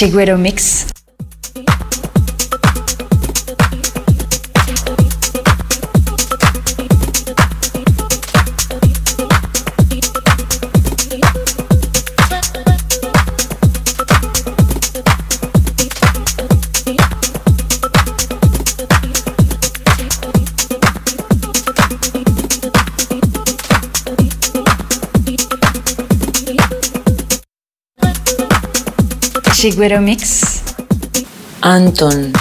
Segreto Mix Chiguero Mix. Anton.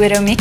Widow Me.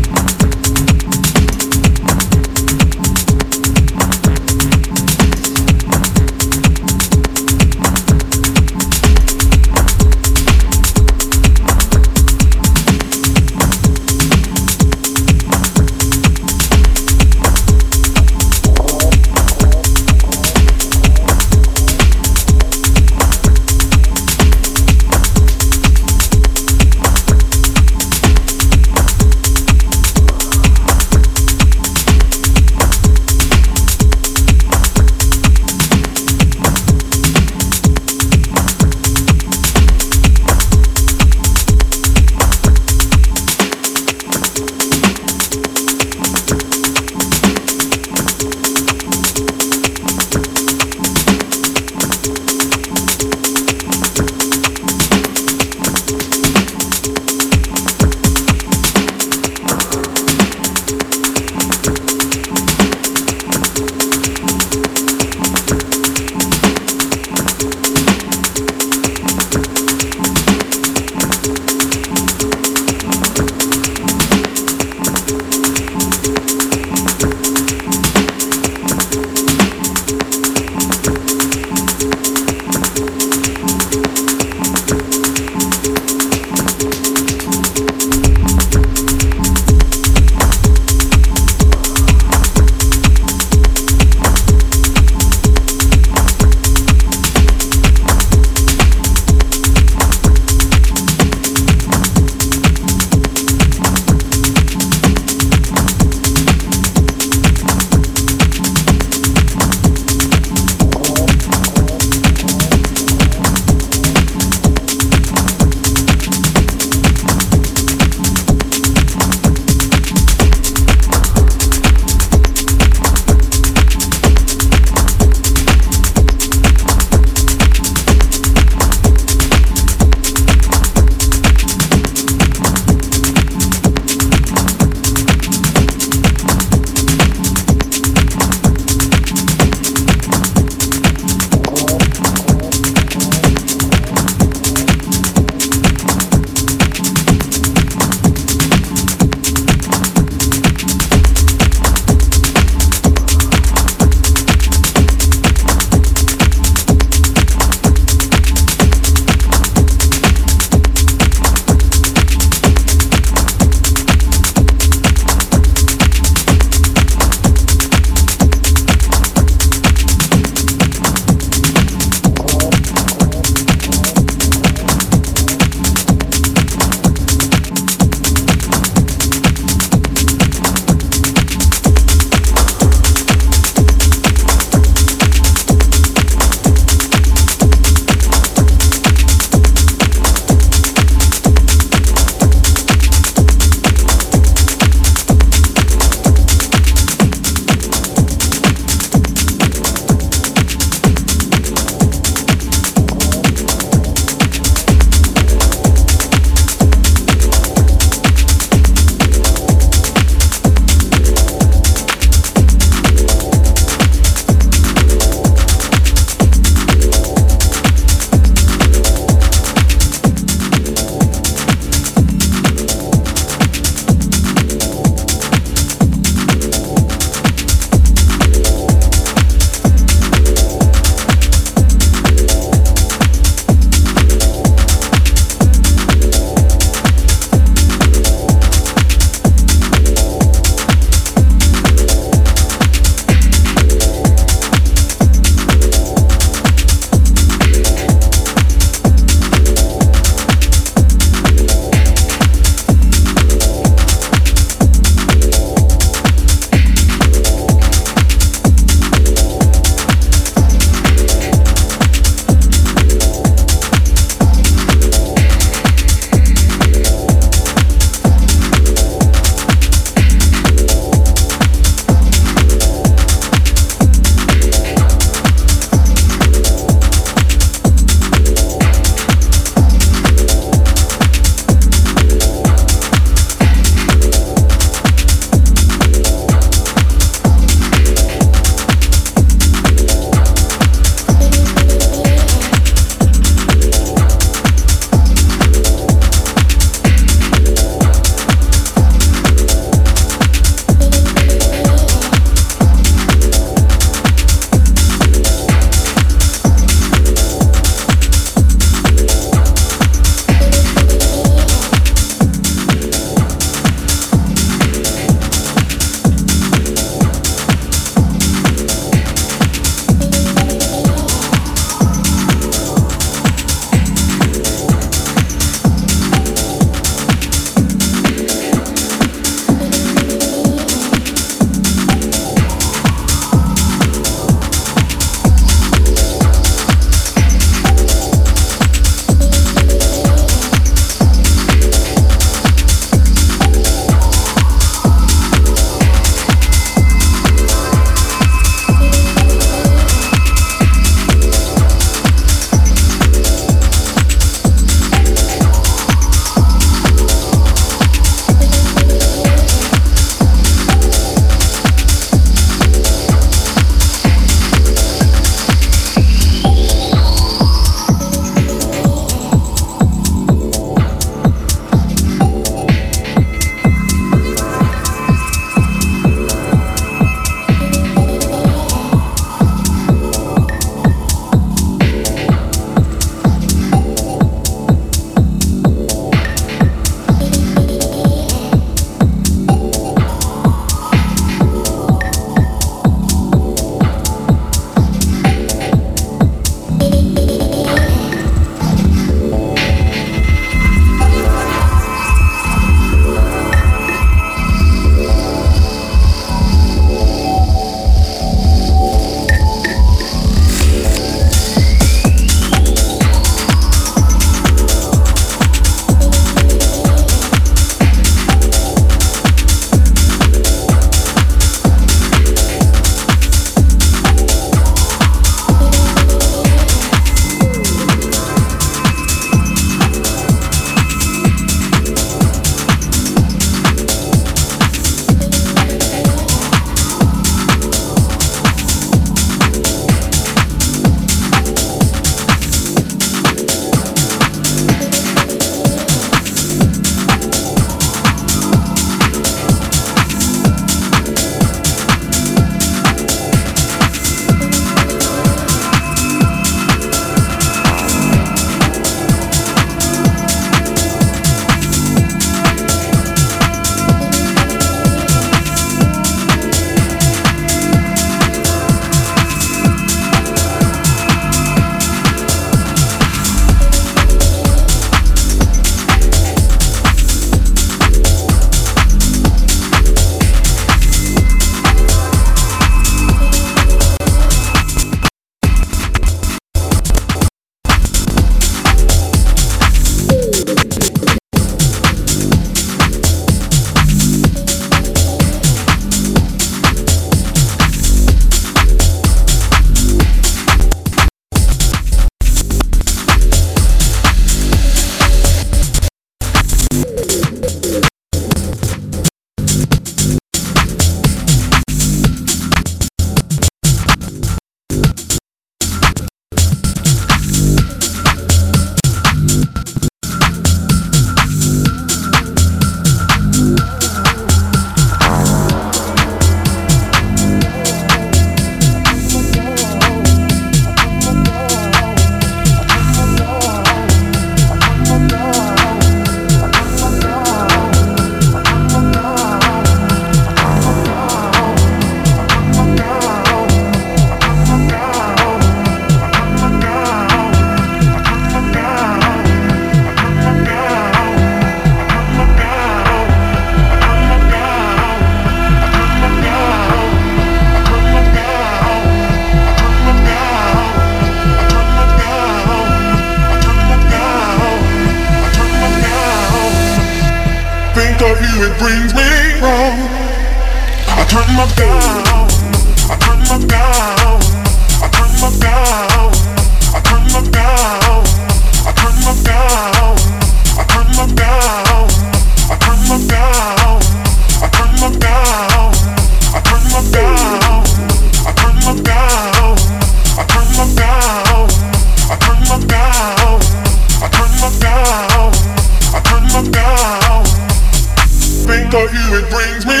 think of you, it brings me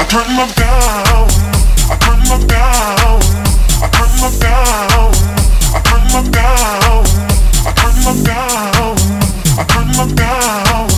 I turn my down, I turn my down, I turn my down, I turn my down, I turn my down, I turn my down.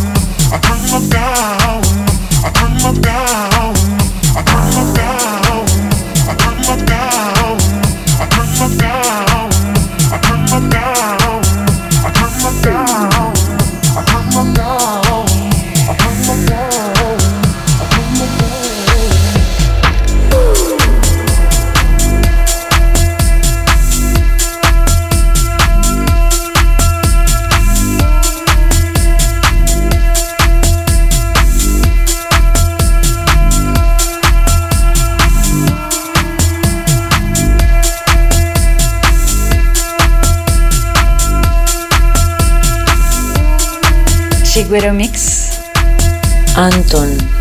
Shiguero Mix Anton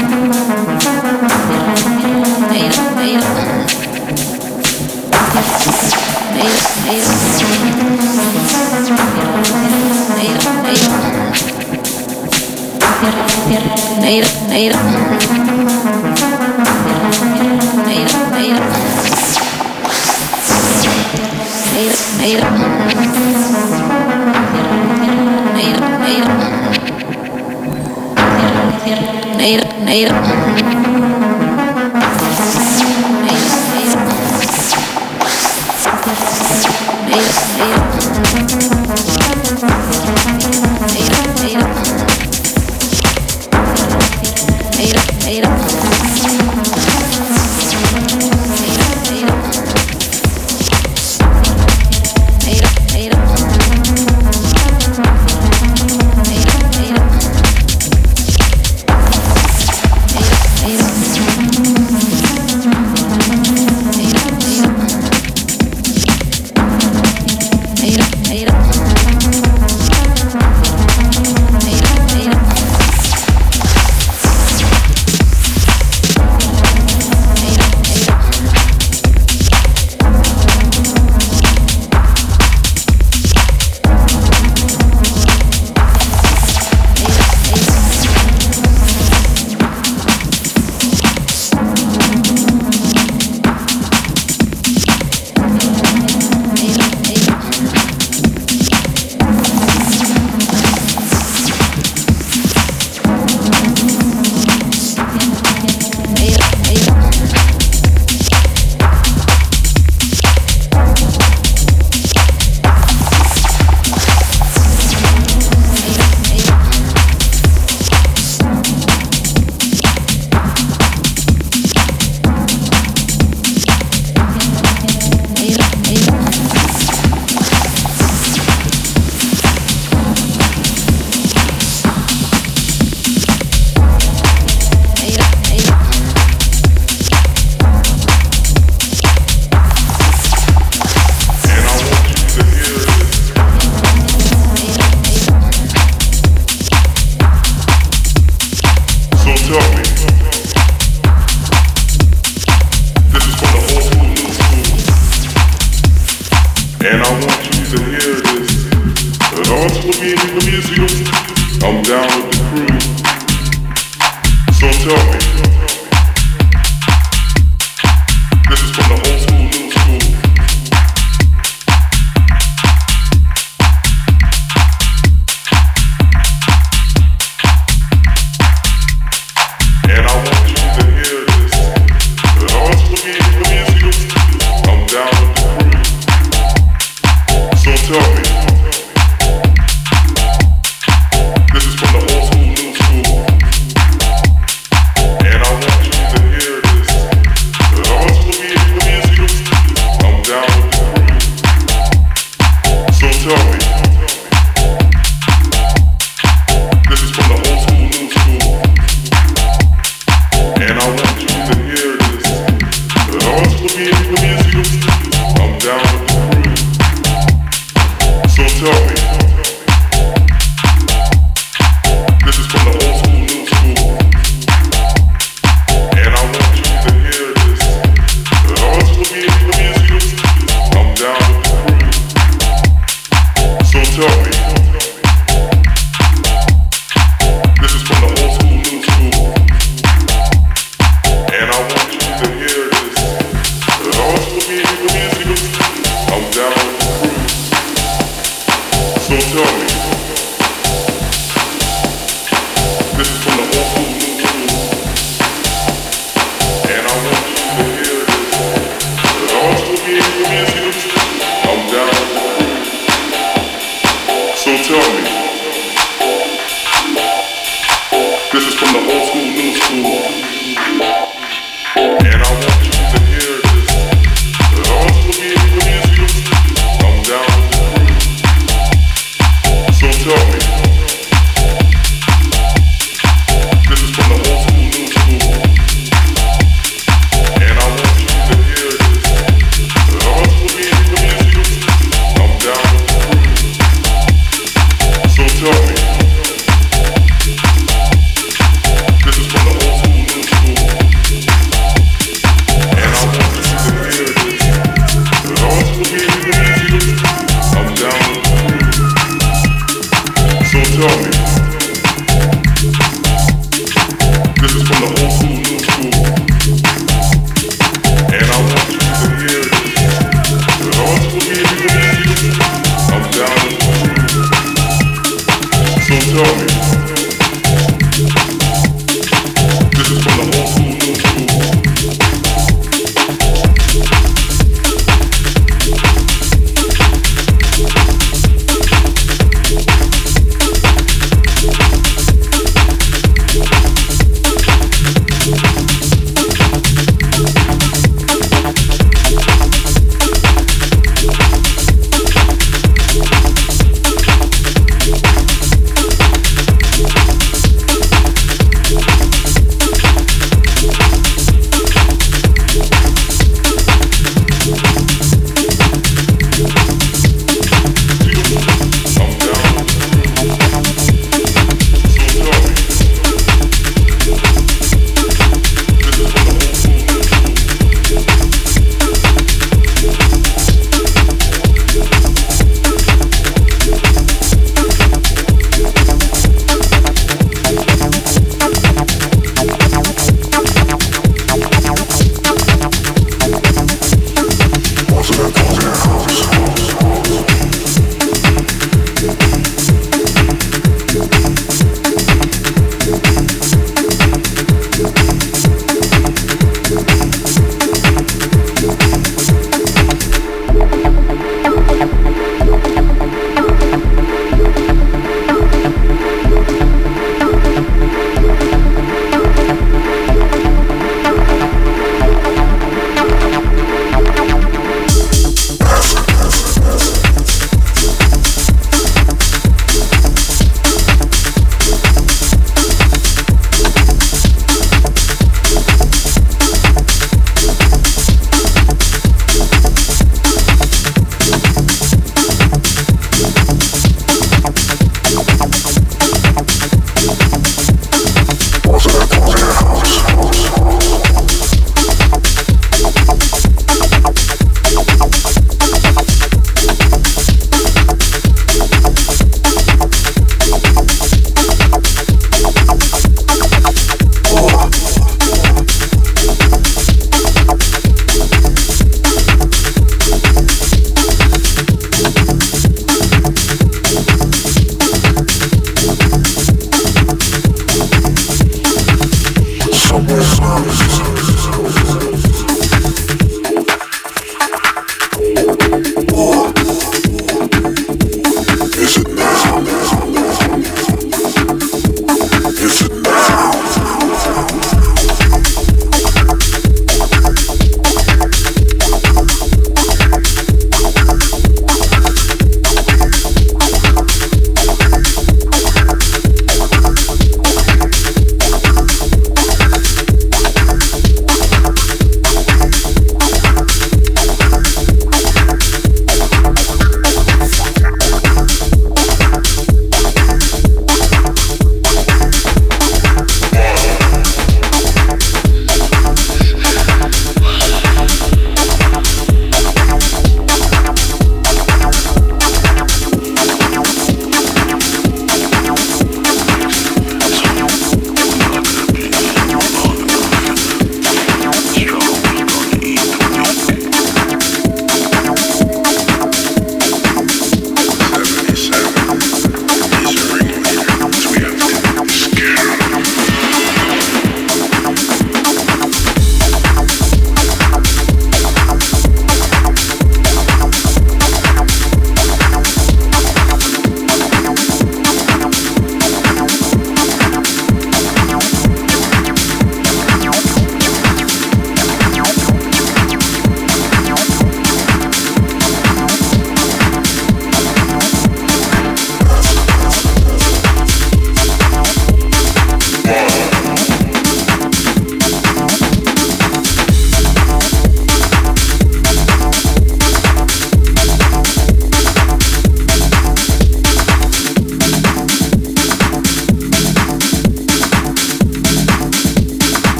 Show